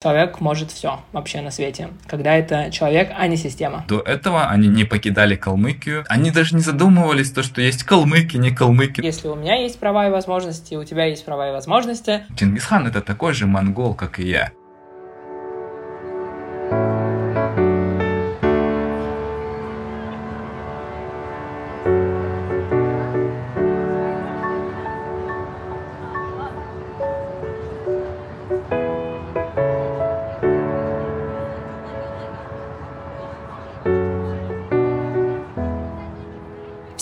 Человек может все вообще на свете, когда это человек, а не система. До этого они не покидали Калмыкию. Они даже не задумывались, то, что есть калмыки, не калмыки. Если у меня есть права и возможности, у тебя есть права и возможности. Чингисхан это такой же монгол, как и я.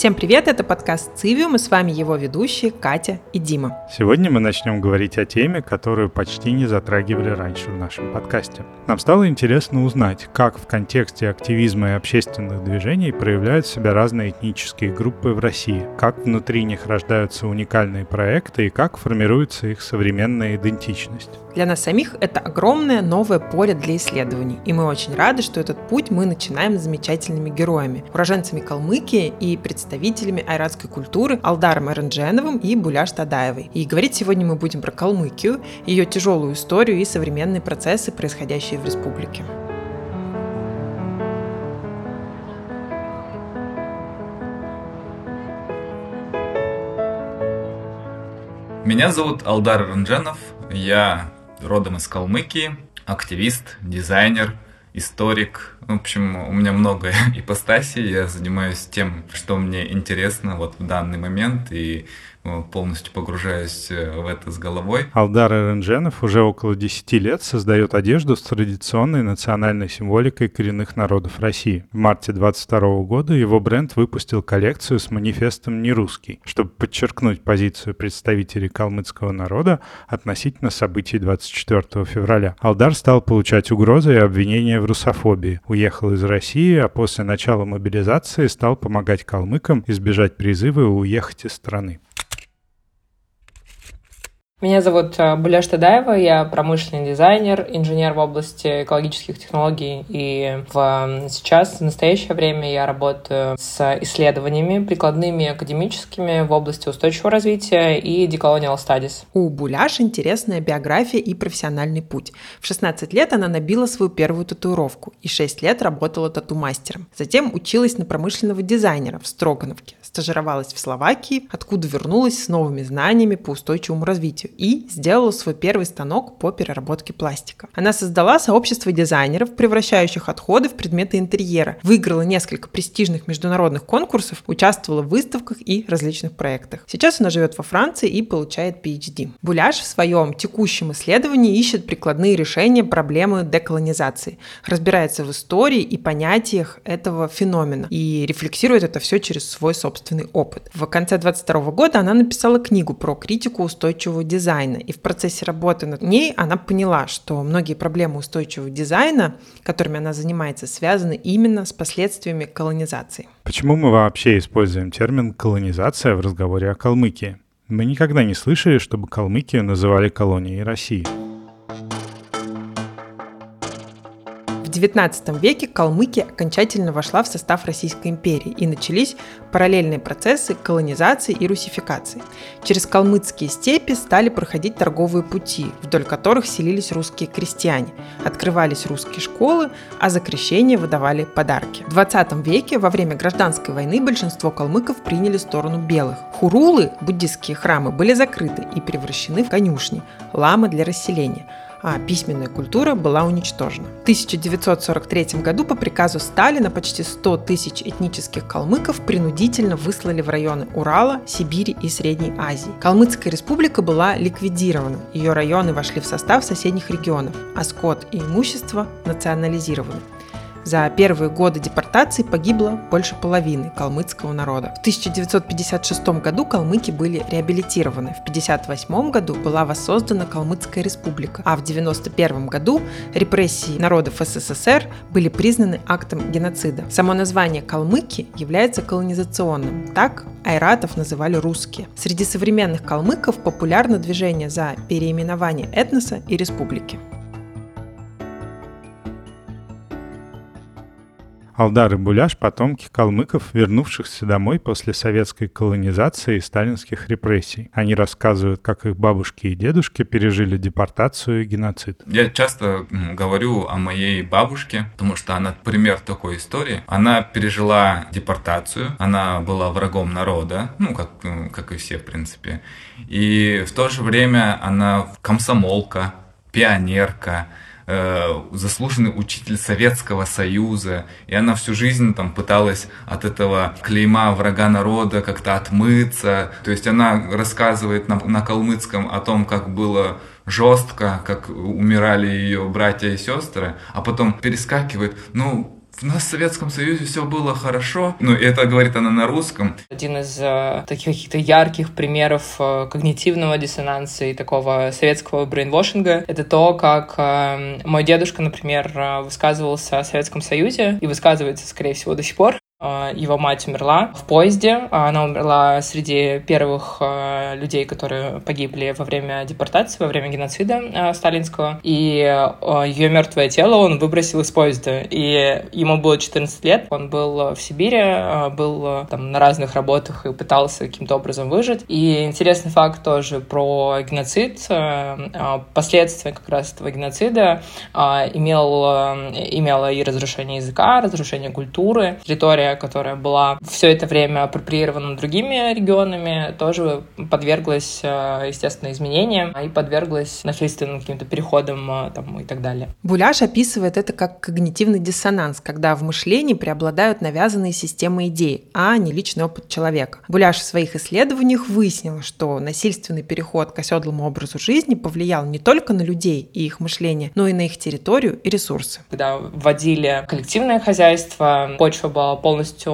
Всем привет, это подкаст «Цивиум» и с вами его ведущие Катя и Дима. Сегодня мы начнем говорить о теме, которую почти не затрагивали раньше в нашем подкасте. Нам стало интересно узнать, как в контексте активизма и общественных движений проявляют себя разные этнические группы в России, как внутри них рождаются уникальные проекты и как формируется их современная идентичность. Для нас самих это огромное новое поле для исследований, и мы очень рады, что этот путь мы начинаем с замечательными героями, уроженцами Калмыкии и представителями айратской культуры Алдаром Эрандженовым и Буляш Тадаевой. И говорить сегодня мы будем про Калмыкию, ее тяжелую историю и современные процессы, происходящие в республике. Меня зовут Алдар Ранджанов, я родом из Калмыкии, активист, дизайнер, историк. В общем, у меня много ипостасей, я занимаюсь тем, что мне интересно вот в данный момент, и Э, полностью погружаюсь э, в это с головой. Алдар Эрендженов уже около 10 лет создает одежду с традиционной национальной символикой коренных народов России. В марте 22 года его бренд выпустил коллекцию с манифестом «Нерусский», чтобы подчеркнуть позицию представителей калмыцкого народа относительно событий 24 февраля. Алдар стал получать угрозы и обвинения в русофобии, уехал из России, а после начала мобилизации стал помогать калмыкам избежать призыва уехать из страны. Меня зовут э, Буляш Тадаева, я промышленный дизайнер, инженер в области экологических технологий, и в, сейчас, в настоящее время, я работаю с исследованиями прикладными академическими в области устойчивого развития и decolonial studies. У Буляш интересная биография и профессиональный путь. В 16 лет она набила свою первую татуировку и 6 лет работала тату-мастером. Затем училась на промышленного дизайнера в Строгановке, стажировалась в Словакии, откуда вернулась с новыми знаниями по устойчивому развитию и сделала свой первый станок по переработке пластика. Она создала сообщество дизайнеров, превращающих отходы в предметы интерьера, выиграла несколько престижных международных конкурсов, участвовала в выставках и различных проектах. Сейчас она живет во Франции и получает PhD. Буляш в своем текущем исследовании ищет прикладные решения проблемы деколонизации, разбирается в истории и понятиях этого феномена и рефлексирует это все через свой собственный опыт. В конце 22 года она написала книгу про критику устойчивого дизайна дизайна. И в процессе работы над ней она поняла, что многие проблемы устойчивого дизайна, которыми она занимается, связаны именно с последствиями колонизации. Почему мы вообще используем термин «колонизация» в разговоре о Калмыкии? Мы никогда не слышали, чтобы Калмыкию называли колонией России. XIX веке Калмыкия окончательно вошла в состав Российской империи и начались параллельные процессы колонизации и русификации. Через калмыцкие степи стали проходить торговые пути, вдоль которых селились русские крестьяне, открывались русские школы, а за крещение выдавали подарки. В XX веке во время гражданской войны большинство калмыков приняли сторону белых. Хурулы, буддистские храмы, были закрыты и превращены в конюшни, ламы для расселения – а письменная культура была уничтожена. В 1943 году по приказу Сталина почти 100 тысяч этнических калмыков принудительно выслали в районы Урала, Сибири и Средней Азии. Калмыцкая республика была ликвидирована, ее районы вошли в состав соседних регионов, а скот и имущество национализированы. За первые годы депортации погибло больше половины калмыцкого народа. В 1956 году калмыки были реабилитированы. В 1958 году была воссоздана Калмыцкая республика, а в 1991 году репрессии народов СССР были признаны актом геноцида. Само название «калмыки» является колонизационным. Так айратов называли русские. Среди современных калмыков популярно движение за переименование этноса и республики. Алдар и Буляш — потомки калмыков, вернувшихся домой после советской колонизации и сталинских репрессий. Они рассказывают, как их бабушки и дедушки пережили депортацию и геноцид. Я часто говорю о моей бабушке, потому что она пример такой истории. Она пережила депортацию, она была врагом народа, ну, как, как и все, в принципе. И в то же время она комсомолка, пионерка, э, заслуженный учитель Советского Союза, и она всю жизнь там пыталась от этого клейма врага народа как-то отмыться. То есть она рассказывает на, на калмыцком о том, как было жестко, как умирали ее братья и сестры, а потом перескакивает, ну, у нас в Советском Союзе все было хорошо. Ну, это говорит она на русском. Один из э, таких каких-то ярких примеров э, когнитивного диссонанса и такого советского брейнвошинга — это то, как э, мой дедушка, например, э, высказывался о Советском Союзе и высказывается, скорее всего, до сих пор. А, его мать умерла в поезде. Она умерла среди первых а, людей, которые погибли во время депортации, во время геноцида а, сталинского. И ее мертвое тело он выбросил из поезда. И ему было 14 лет. Он был в Сибири, был там на разных работах и пытался каким-то образом выжить. И интересный факт тоже про геноцид. Последствия как раз этого геноцида имел, имело и разрушение языка, разрушение культуры. Территория которая была все это время апроприирована другими регионами, тоже подверглась, э, естественно, изменениям и подверглась насильственным каким-то переходам э, там, и так далее. Буляш описывает это как когнитивный диссонанс, когда в мышлении преобладают навязанные системы идей, а не личный опыт человека. Буляш в своих исследованиях выяснил, что насильственный переход к оседлому образу жизни повлиял не только на людей и их мышление, но и на их территорию и ресурсы. Когда вводили коллективное хозяйство, почва была полностью полностью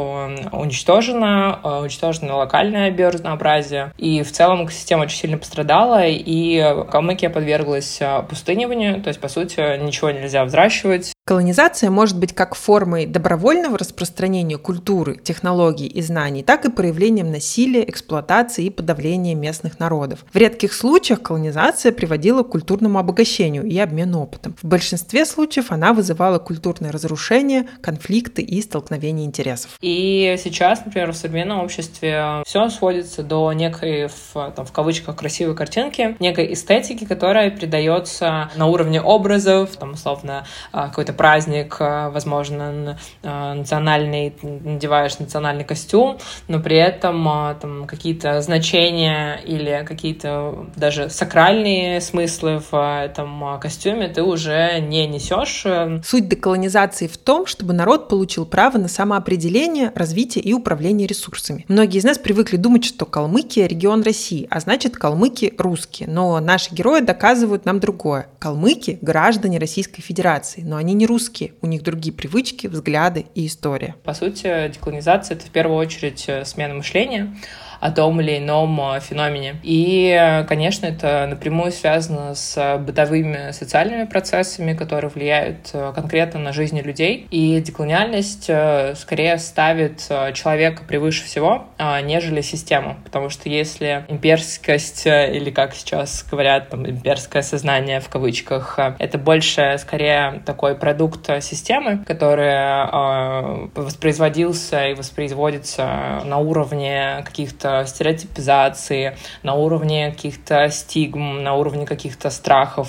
уничтожена, э, уничтожено локальное биоразнообразие, и в целом экосистема очень сильно пострадала, и Калмыкия подверглась э, пустыниванию, то есть, по сути, ничего нельзя взращивать, Колонизация может быть как формой добровольного распространения культуры, технологий и знаний, так и проявлением насилия, эксплуатации и подавления местных народов. В редких случаях колонизация приводила к культурному обогащению и обмену опытом. В большинстве случаев она вызывала культурное разрушение, конфликты и столкновения интересов. И сейчас, например, в современном обществе все сводится до некой, в, там, в кавычках, красивой картинки, некой эстетики, которая придается на уровне образов, там, условно, а, какой-то праздник, э, возможно, э, национальный, надеваешь национальный костюм, но при этом э, там какие-то значения или какие-то даже сакральные смыслы в этом костюме ты уже не несешь. Суть деколонизации в том, чтобы народ получил право на самоопределение, развитие и управление ресурсами. Многие из нас привыкли думать, что Калмыкия – регион России, а значит, калмыки – русские. Но наши герои доказывают нам другое. Калмыки – граждане Российской Федерации, но они не не русские, у них другие привычки, взгляды и история. По сути, деколонизация — это в первую очередь э, смена мышления, о том или ином э, феномене. И, конечно, это напрямую связано с бытовыми социальными процессами, которые влияют э, конкретно на жизни людей. И деколониальность э, скорее ставит человека превыше всего, нежели систему. Потому что если имперскость, или как сейчас говорят, там, имперское сознание в кавычках, это больше скорее такой продукт системы, который воспроизводился и воспроизводится на уровне каких-то стереотипизации, на уровне каких-то стигм, на уровне каких-то страхов.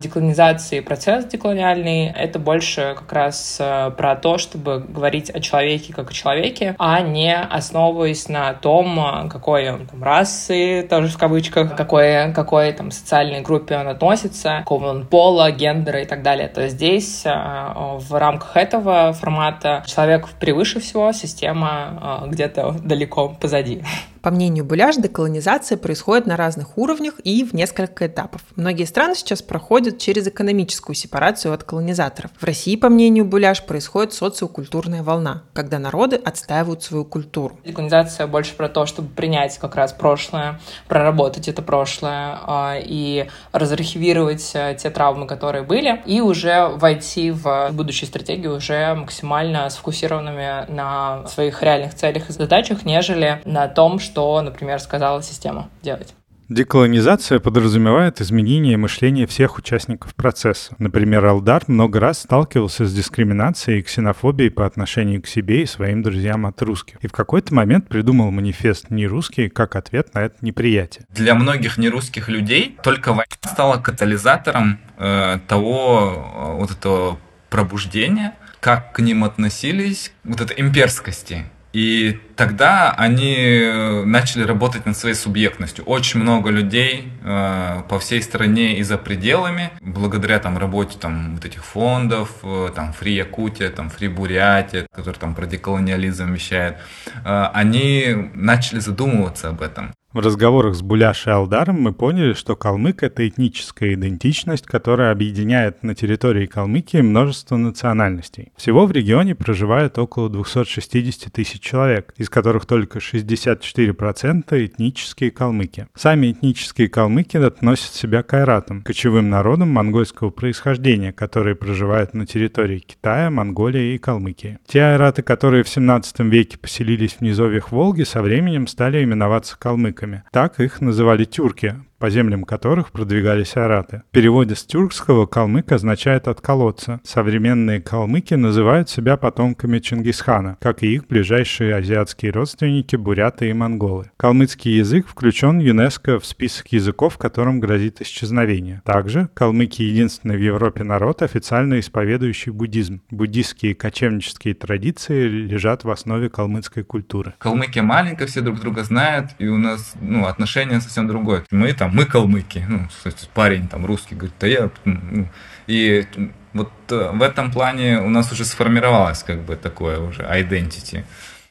Деколонизации, процесс деколониальный — это больше как раз э, про то, чтобы говорить о человеке как о человеке, а не основываясь на том, э, какой он там расы, тоже в кавычках, какой, какой там социальной группе он относится, какого он пола, гендера и так далее. То есть здесь э, в рамках этого формата человек превыше всего, система где-то далеко позади. По мнению Буляш, деколонизация происходит на разных уровнях и в несколько этапов. Многие страны сейчас проходят через экономическую сепарацию от колонизаторов. В России, по мнению Буляш, происходит социокультурная волна, когда народы отстаивают свою культуру. Деколонизация больше про то, чтобы принять как раз прошлое, проработать это прошлое а, и разархивировать э, те травмы, которые были, и уже войти в будущую стратегию уже максимально сфокусированными на своих реальных целях и задачах, нежели на том, что что, например, сказала система делать. Деколонизация подразумевает изменение мышления всех участников процесса. Например, Алдар много раз сталкивался с дискриминацией и ксенофобией по отношению к себе и своим друзьям от русских. И в какой-то момент придумал манифест «Не русские» как ответ на это неприятие. Для многих нерусских людей только война стала катализатором э, того э, вот этого пробуждения, как к ним относились, вот этой имперскости и тогда они э, начали работать над своей субъектностью. Очень много людей э, по всей стране и за пределами, благодаря там работе там вот этих фондов, э, там Фри Якутия, там Фри Бурятия, который там про деколониализм вещает, э, они начали задумываться об этом. В разговорах с Буляш и Алдаром мы поняли, что калмык — это этническая идентичность, которая объединяет на территории Калмыкии множество национальностей. Всего в регионе проживает около 260 тысяч человек, из которых только 64% этнические калмыки. Сами этнические калмыки относят себя к айратам, кочевым народам монгольского происхождения, которые проживают на территории Китая, Монголии и Калмыкии. Те айраты, которые в 17 веке поселились в низовьях Волги, со временем стали именоваться калмыками тюрками. Так их называли тюрки, по землям которых продвигались араты. В переводе с тюркского калмык означает «от колодца». Современные калмыки называют себя потомками Чингисхана, как и их ближайшие азиатские родственники буряты и монголы. Калмыцкий язык включен ЮНЕСКО в список языков, которым грозит исчезновение. Также калмыки единственный в Европе народ, официально исповедующий буддизм. Буддистские кочевнические традиции лежат в основе калмыцкой культуры. Калмыки маленько, все друг друга знают, и у нас ну, отношение совсем другое. Мы там там, мы калмыки. Ну, парень там русский говорит, да я... Ну, и вот э, в этом плане у нас уже сформировалось как бы такое уже identity.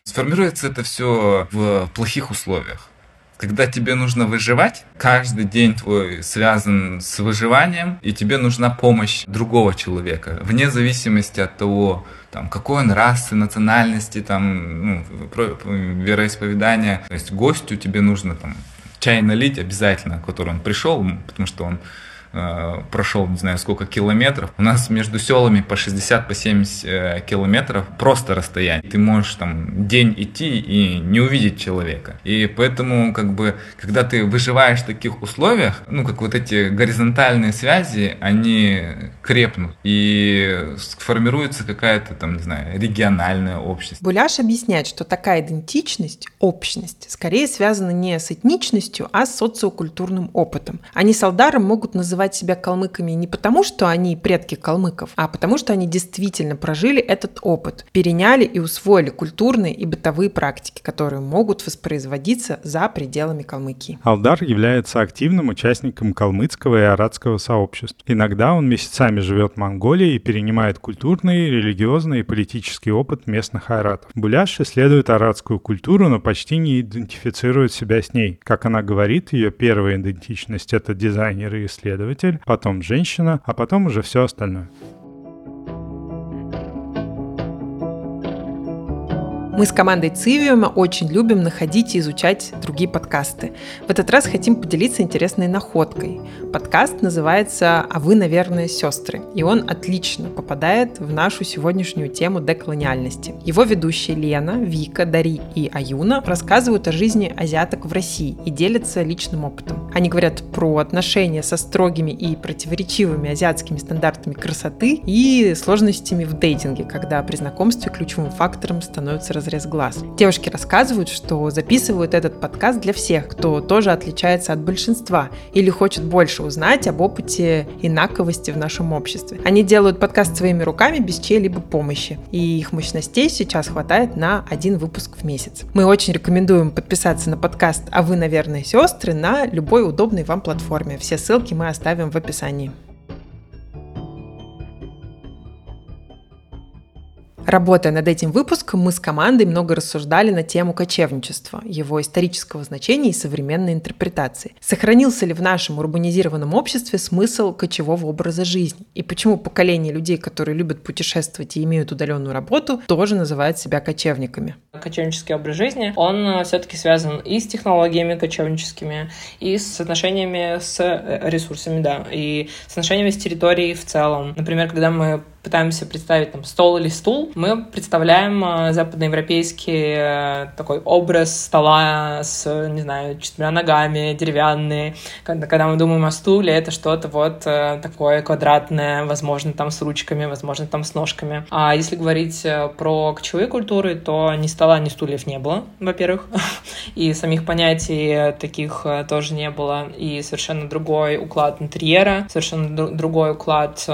Сформируется это все в плохих условиях. Когда тебе нужно выживать, каждый день твой связан с выживанием, и тебе нужна помощь другого человека, вне зависимости от того, там, какой он расы, национальности, там, ну, вероисповедания. То есть гостю тебе нужно там, чай налить обязательно, который он пришел, потому что он прошел, не знаю, сколько километров. У нас между селами по 60, по 70 э, километров просто расстояние. Ты можешь там день идти и не увидеть человека. И поэтому, как бы, когда ты выживаешь в таких условиях, ну, как вот эти горизонтальные связи, они крепнут. И формируется какая-то там, не знаю, региональное общество. Буляш объясняет, что такая идентичность, общность, скорее связана не с этничностью, а с социокультурным опытом. Они с Алдаром могут называть называть себя калмыками не потому, что они предки калмыков, а потому, что они действительно прожили этот опыт, переняли и усвоили культурные и бытовые практики, которые могут воспроизводиться за пределами Калмыкии. Алдар является активным участником калмыцкого и арадского сообществ. Иногда он месяцами живет в Монголии и перенимает культурный, религиозный и политический опыт местных айратов. Буляш исследует арадскую культуру, но почти не идентифицирует себя с ней. Как она говорит, ее первая идентичность — это дизайнер и исследователь, исследователь, потом женщина, а потом уже все остальное. Мы с командой Цивиума очень любим находить и изучать другие подкасты. В этот раз хотим поделиться интересной находкой. Подкаст называется «А вы, наверное, сестры», и он отлично попадает в нашу сегодняшнюю тему деколониальности. Его ведущие Лена, Вика, Дари и Аюна рассказывают о жизни азиаток в России и делятся личным опытом. Они говорят про отношения со строгими и противоречивыми азиатскими стандартами красоты и сложностями в дейтинге, когда при знакомстве ключевым фактором становится разрез глаз. Девушки рассказывают, что записывают этот подкаст для всех, кто тоже отличается от большинства или хочет больше узнать об опыте инаковости в нашем обществе. Они делают подкаст своими руками без чьей-либо помощи, и их мощностей сейчас хватает на один выпуск в месяц. Мы очень рекомендуем подписаться на подкаст «А вы, наверное, сестры» на любой удобной вам платформе. Все ссылки мы оставим в описании. Работая над этим выпуском, мы с командой много рассуждали на тему кочевничества, его исторического значения и современной интерпретации. Сохранился ли в нашем урбанизированном обществе смысл кочевого образа жизни? И почему поколение людей, которые любят путешествовать и имеют удаленную работу, тоже называют себя кочевниками? Кочевнический образ жизни, он э, все-таки связан и с технологиями кочевническими, и с отношениями с э, ресурсами, да, и с отношениями с территорией в целом. Например, когда мы пытаемся представить там стол или стул, мы представляем э, западноевропейский э, такой образ стола с, не знаю, четырьмя ногами, деревянные. Когда, когда мы думаем о стуле, это что-то вот такое квадратное, возможно, там с ручками, возможно, там с ножками. А если говорить про кочевые культуры, то ни стола, ни стульев не было, во-первых, и самих понятий таких тоже не было, и совершенно другой уклад интерьера, совершенно другой уклад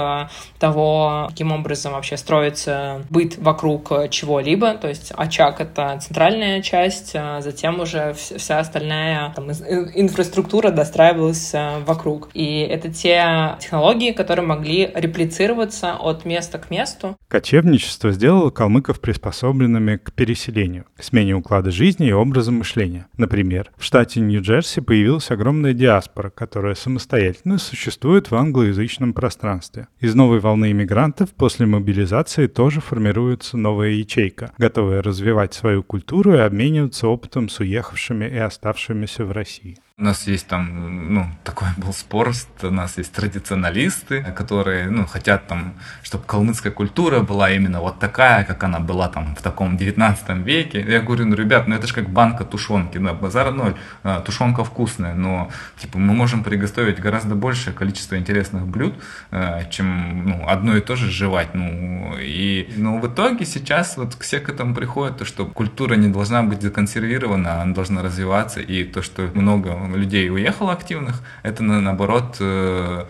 того, каким образом вообще строится быт вокруг чего-либо, то есть очаг — это центральная часть, а затем уже вся остальная там, инфраструктура достраивалась а, вокруг. И это те технологии, которые могли реплицироваться от места к месту. Кочевничество сделало калмыков приспособленными к переселению, к смене уклада жизни и образа мышления. Например, в штате Нью-Джерси появилась огромная диаспора, которая самостоятельно существует в англоязычном пространстве. Из новой волны иммигрантов после мобилизации тоже формируется новая ячейка, готовая развивать свою культуру и обмениваться опытом с уехавшими и оставшимися в России. У нас есть там, ну, такой был спор, у нас есть традиционалисты, которые, ну, хотят там, чтобы калмыцкая культура была именно вот такая, как она была там в таком 19 веке. Я говорю, ну, ребят, ну это же как банка тушенки, да, базар ноль, а, тушенка вкусная, но, типа, мы можем приготовить гораздо большее количество интересных блюд, а, чем, ну, одно и то же жевать, ну, и, ну, в итоге сейчас вот все к этому приходят, то, что культура не должна быть законсервирована, она должна развиваться, и то, что много людей уехало активных, это наоборот э,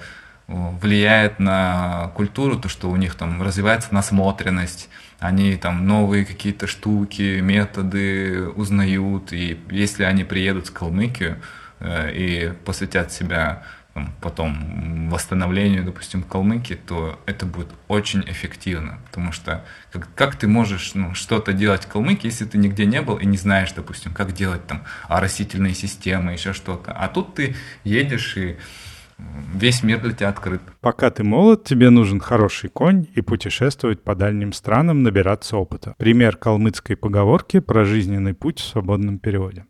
влияет на культуру, то, что у них там развивается насмотренность, они там новые какие-то штуки, методы узнают, и если они приедут в Калмыкию э, и посвятят себя потом восстановлению, допустим, Калмыкии, то это будет очень эффективно, потому что как, как ты можешь ну, что-то делать в Калмыкии, если ты нигде не был и не знаешь, допустим, как делать там растительные системы, еще что-то. А тут ты едешь и весь мир для тебя открыт. Пока ты молод, тебе нужен хороший конь и путешествовать по дальним странам, набираться опыта. Пример калмыцкой поговорки про жизненный путь в свободном переводе.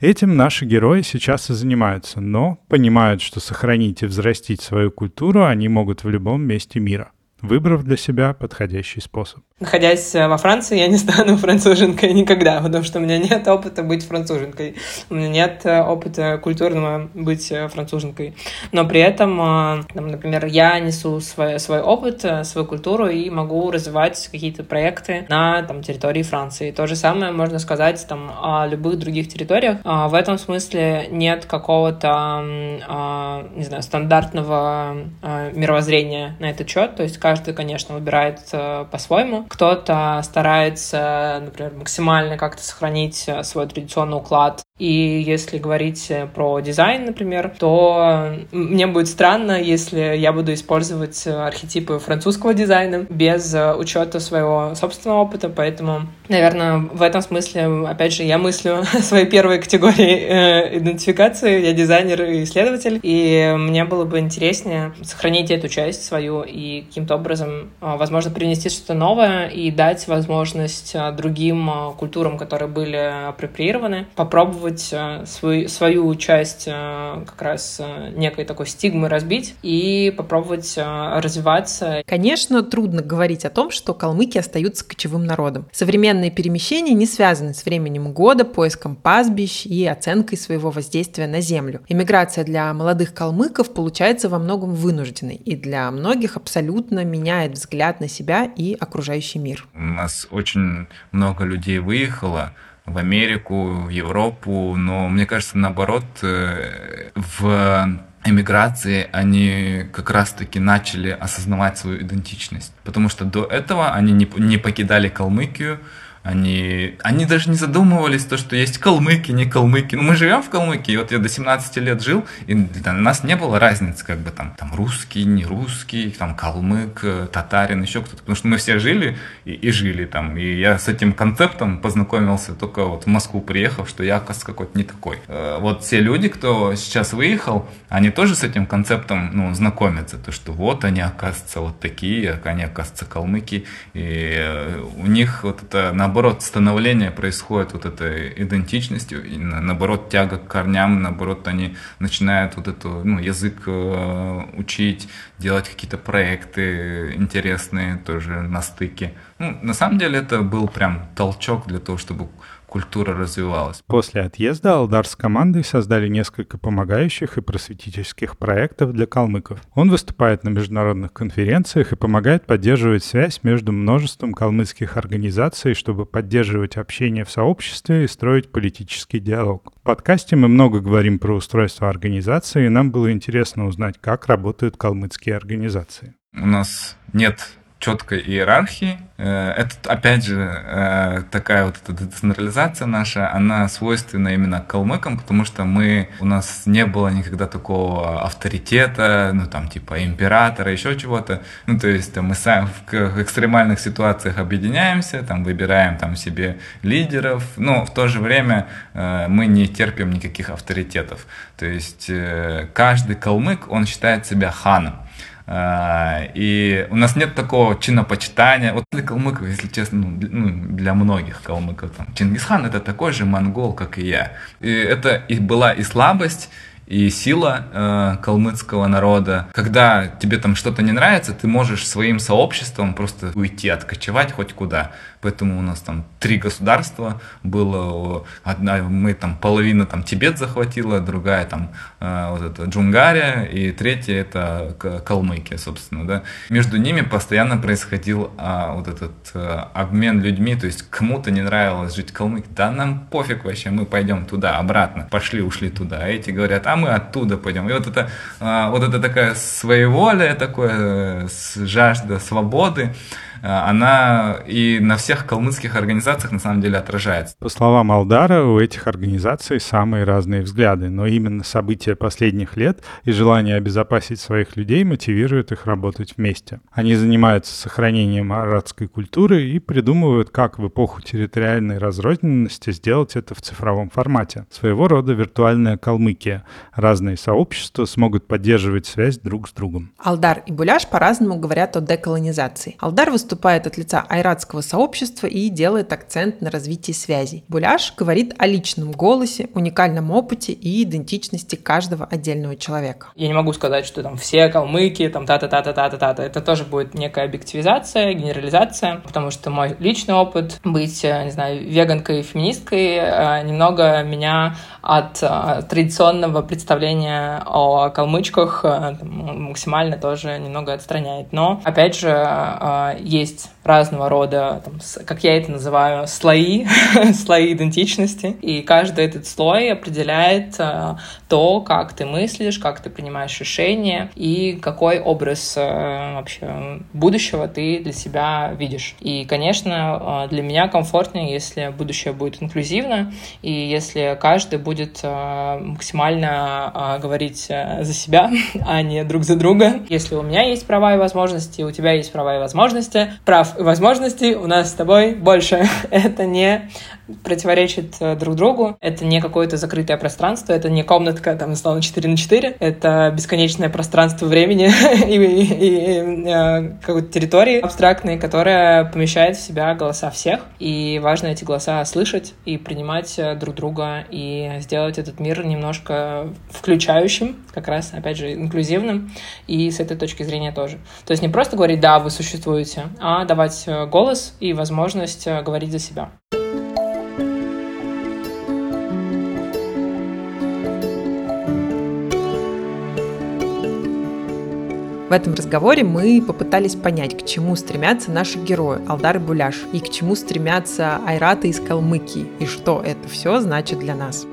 Этим наши герои сейчас и занимаются, но понимают, что сохранить и взрастить свою культуру они могут в любом месте мира, выбрав для себя подходящий способ. Находясь э, во Франции, я не стану француженкой никогда, потому что у меня нет опыта быть француженкой. У меня нет э, опыта культурного быть э, француженкой. Но при этом, например, я несу свой, свой опыт, свою культуру и могу развивать какие-то проекты на там, территории Франции. То же самое можно сказать там, о любых других территориях. А, в этом смысле нет какого-то, а, не знаю, стандартного мировоззрения на этот счет. То есть каждый, конечно, выбирает по-своему кто-то старается, например, максимально как-то сохранить э, свой традиционный уклад. И если говорить э, про дизайн, например, то мне будет странно, если я буду использовать э, архетипы французского дизайна без учета своего собственного опыта, поэтому, наверное, в этом смысле, опять же, я мыслю своей первой категории идентификации, я дизайнер и исследователь, и мне было бы интереснее сохранить эту часть свою и каким-то образом, возможно, привнести что-то новое, и дать возможность другим культурам, которые были апроприированы, попробовать а, свою, свою часть как раз некой такой стигмы разбить и попробовать развиваться. Конечно, трудно говорить о том, что калмыки остаются кочевым народом. Современные перемещения не связаны с временем года, поиском пастбищ и оценкой своего воздействия на землю. Иммиграция для молодых калмыков получается во многом вынужденной и для многих абсолютно меняет взгляд на себя и окружающий окружающий мир? У нас очень много людей выехало в Америку, в Европу, но мне кажется, наоборот, э, в эмиграции они как раз-таки начали осознавать свою идентичность. Потому что до этого они не, не покидали Калмыкию, они, они даже не задумывались, то, что есть калмыки, не калмыки. Ну, мы живем в Калмыкии, вот я до 17 лет жил, и для нас не было разницы, как бы там, там русский, не русский, там калмык, татарин, еще кто-то. Потому что мы все жили и, и жили там. И я с этим концептом познакомился только вот в Москву приехав, что я, оказывается, какой-то не такой. Э, вот все люди, кто сейчас выехал, они тоже с этим концептом, ну, знакомятся. То, что вот они, оказывается, вот такие, они, оказывается, калмыки. И э, у них вот это, наоборот, наоборот, становление происходит вот этой идентичностью, и наоборот, тяга к корням, наоборот, они начинают вот эту, ну, язык э, учить, делать какие-то проекты интересные тоже на стыке. Ну, на самом деле это был прям толчок для того, чтобы культура развивалась. После отъезда Алдар с командой создали несколько помогающих и просветительских проектов для калмыков. Он выступает на международных конференциях и помогает поддерживать связь между множеством калмыцких организаций, чтобы поддерживать общение в сообществе и строить политический диалог. В подкасте мы много говорим про устройство организации, и нам было интересно узнать, как работают калмыцкие организации. У нас нет четкой иерархии. Э, это, опять же, э, такая вот эта децентрализация наша, она свойственна именно калмыкам, потому что мы, у нас не было никогда такого авторитета, ну, там, типа, императора, еще чего-то. Ну, то есть, мы сами в экстремальных ситуациях объединяемся, там, выбираем там себе лидеров, но в то же время э, мы не терпим никаких авторитетов. То есть, каждый калмык, он считает себя ханом. А, и у нас нет такого чинопочитания. Вот для калмыков, если честно, ну, ну, для многих калмыков, там, Чингисхан это такой же монгол, как и я. И это и была и слабость, и сила э, калмыцкого народа. Когда тебе там что-то не нравится, ты можешь своим сообществом просто уйти, откочевать хоть куда. Поэтому у нас там три государства было. Одна, мы там половина там Тибет захватила, другая там э, вот это Джунгария, и третья это Калмыкия, собственно, да. Между ними постоянно происходил а, вот этот а, обмен людьми, то есть кому-то не нравилось жить в Калмыкии, да нам пофиг вообще, мы пойдем туда, обратно, пошли, ушли туда. А эти говорят, а мы оттуда пойдем. И вот это, а, вот это такая своеволие, такое жажда свободы, Э, она и на всех калмыцких организациях на самом деле отражается. По словам Алдара, у этих организаций самые разные взгляды, но именно события последних лет и желание обезопасить своих людей мотивируют их работать вместе. Они занимаются сохранением арадской культуры и придумывают, как в эпоху территориальной разрозненности сделать это в цифровом формате. Своего рода виртуальная Калмыкия. Разные сообщества смогут поддерживать связь друг с другом. Алдар и Буляш по-разному говорят о деколонизации. Алдар выступает выступает от лица айратского сообщества и делает акцент на развитии связей. Буляш говорит о личном голосе, уникальном опыте и идентичности каждого отдельного человека. Я не могу сказать, что там все калмыки, там та-та-та-та-та-та-та. Это тоже будет некая объективизация, генерализация, потому что мой личный опыт быть, э, не знаю, веганкой, феминисткой э, немного меня от э, традиционного представления о калмычках максимально тоже немного отстраняет. Но, опять же, есть есть разного рода, там, как я это называю, слои, слои идентичности. И каждый этот слой определяет э, то, как ты мыслишь, как ты принимаешь решения и какой образ э, вообще будущего ты для себя видишь. И, конечно, э, для меня комфортнее, если будущее будет инклюзивно, и если каждый будет максимально говорить за себя, а не друг за друга. Если у меня есть права и возможности, у тебя есть права и возможности, прав и возможностей у нас с тобой больше. Это не противоречит э, друг другу. Это не какое-то закрытое пространство, это не комнатка, там, условно, 4 на 4. Это бесконечное пространство времени и, и, и э, какой-то территории абстрактной, которая помещает в себя голоса всех. И важно эти голоса слышать и принимать э, друг друга и сделать этот мир немножко включающим, как раз, опять же, инклюзивным. И с этой точки зрения тоже. То есть не просто говорить, да, вы существуете, а давать голос и возможность говорить за себя. В этом разговоре мы попытались понять, к чему стремятся наши герои Алдар и Буляш, и к чему стремятся Айраты из Калмыкии, и что это все значит для нас.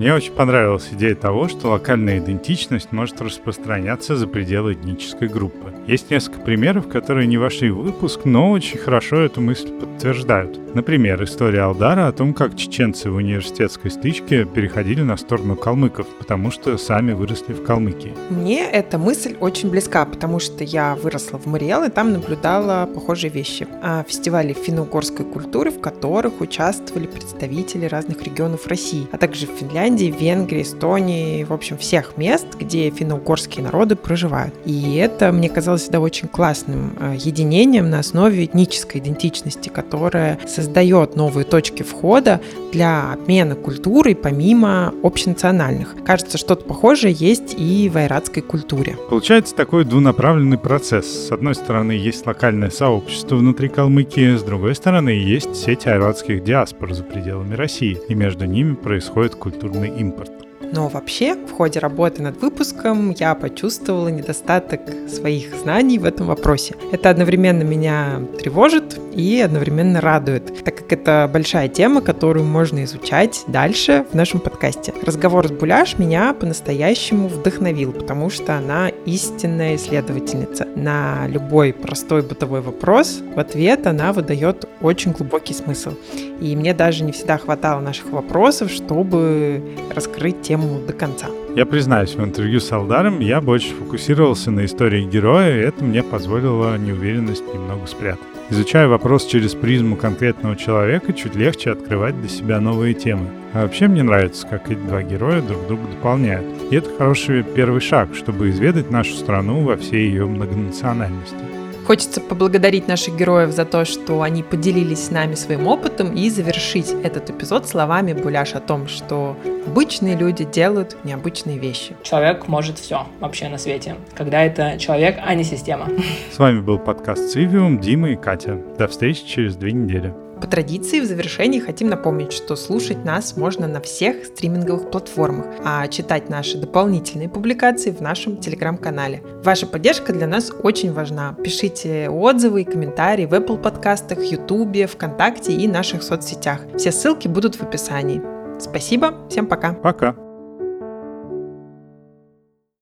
Мне очень понравилась идея того, что локальная идентичность может распространяться за пределы этнической группы. Есть несколько примеров, которые не вошли в выпуск, но очень хорошо эту мысль подтверждают. Например, история Алдара о том, как чеченцы в университетской стычке переходили на сторону калмыков, потому что сами выросли в Калмыкии. Мне эта мысль очень близка, потому что я выросла в Мариэл и там наблюдала похожие вещи. О фестивале финно-угорской культуры, в которых участвовали представители разных регионов России, а также в Финляндии Финляндии, Венгрии, Эстонии, в общем, всех мест, где финно-угорские народы проживают. И это, мне казалось всегда очень классным э, единением на основе этнической идентичности, которая создает новые точки входа для обмена культурой помимо общенациональных. Кажется, что-то похожее есть и в айратской культуре. Получается такой двунаправленный процесс. С одной стороны, есть локальное сообщество внутри Калмыкии, с другой стороны, есть сеть айратских диаспор за пределами России, и между ними происходит культурный импорт. Но вообще, в ходе работы над выпуском я почувствовала недостаток своих знаний в этом вопросе. Это одновременно меня тревожит и одновременно радует, так как это большая тема, которую можно изучать дальше в нашем подкасте. Разговор с Буляш меня по-настоящему вдохновил, потому что она истинная исследовательница. На любой простой бытовой вопрос в ответ она выдает очень глубокий смысл. И мне даже не всегда хватало наших вопросов, чтобы раскрыть тему до конца. Я признаюсь, в интервью с Алдаром я больше фокусировался на истории героя, и это мне позволило неуверенность немного спрятать. Изучая вопрос через призму конкретного человека, чуть легче открывать для себя новые темы. А вообще мне нравится, как эти два героя друг друга дополняют. И это хороший первый шаг, чтобы изведать нашу страну во всей ее многонациональности. Хочется поблагодарить наших героев за то, что они поделились с нами своим опытом и завершить этот эпизод словами Буляш о том, что обычные люди делают необычные вещи. Человек может все вообще на свете, когда это человек, а не система. С вами был подкаст Цивиум, Дима и Катя. До встречи через две недели. По традиции в завершении хотим напомнить, что слушать нас можно на всех стриминговых платформах, а читать наши дополнительные публикации в нашем телеграм-канале. Ваша поддержка для нас очень важна. Пишите отзывы и комментарии в Apple подкастах, YouTube, ВКонтакте и наших соцсетях. Все ссылки будут в описании. Спасибо, всем пока. Пока.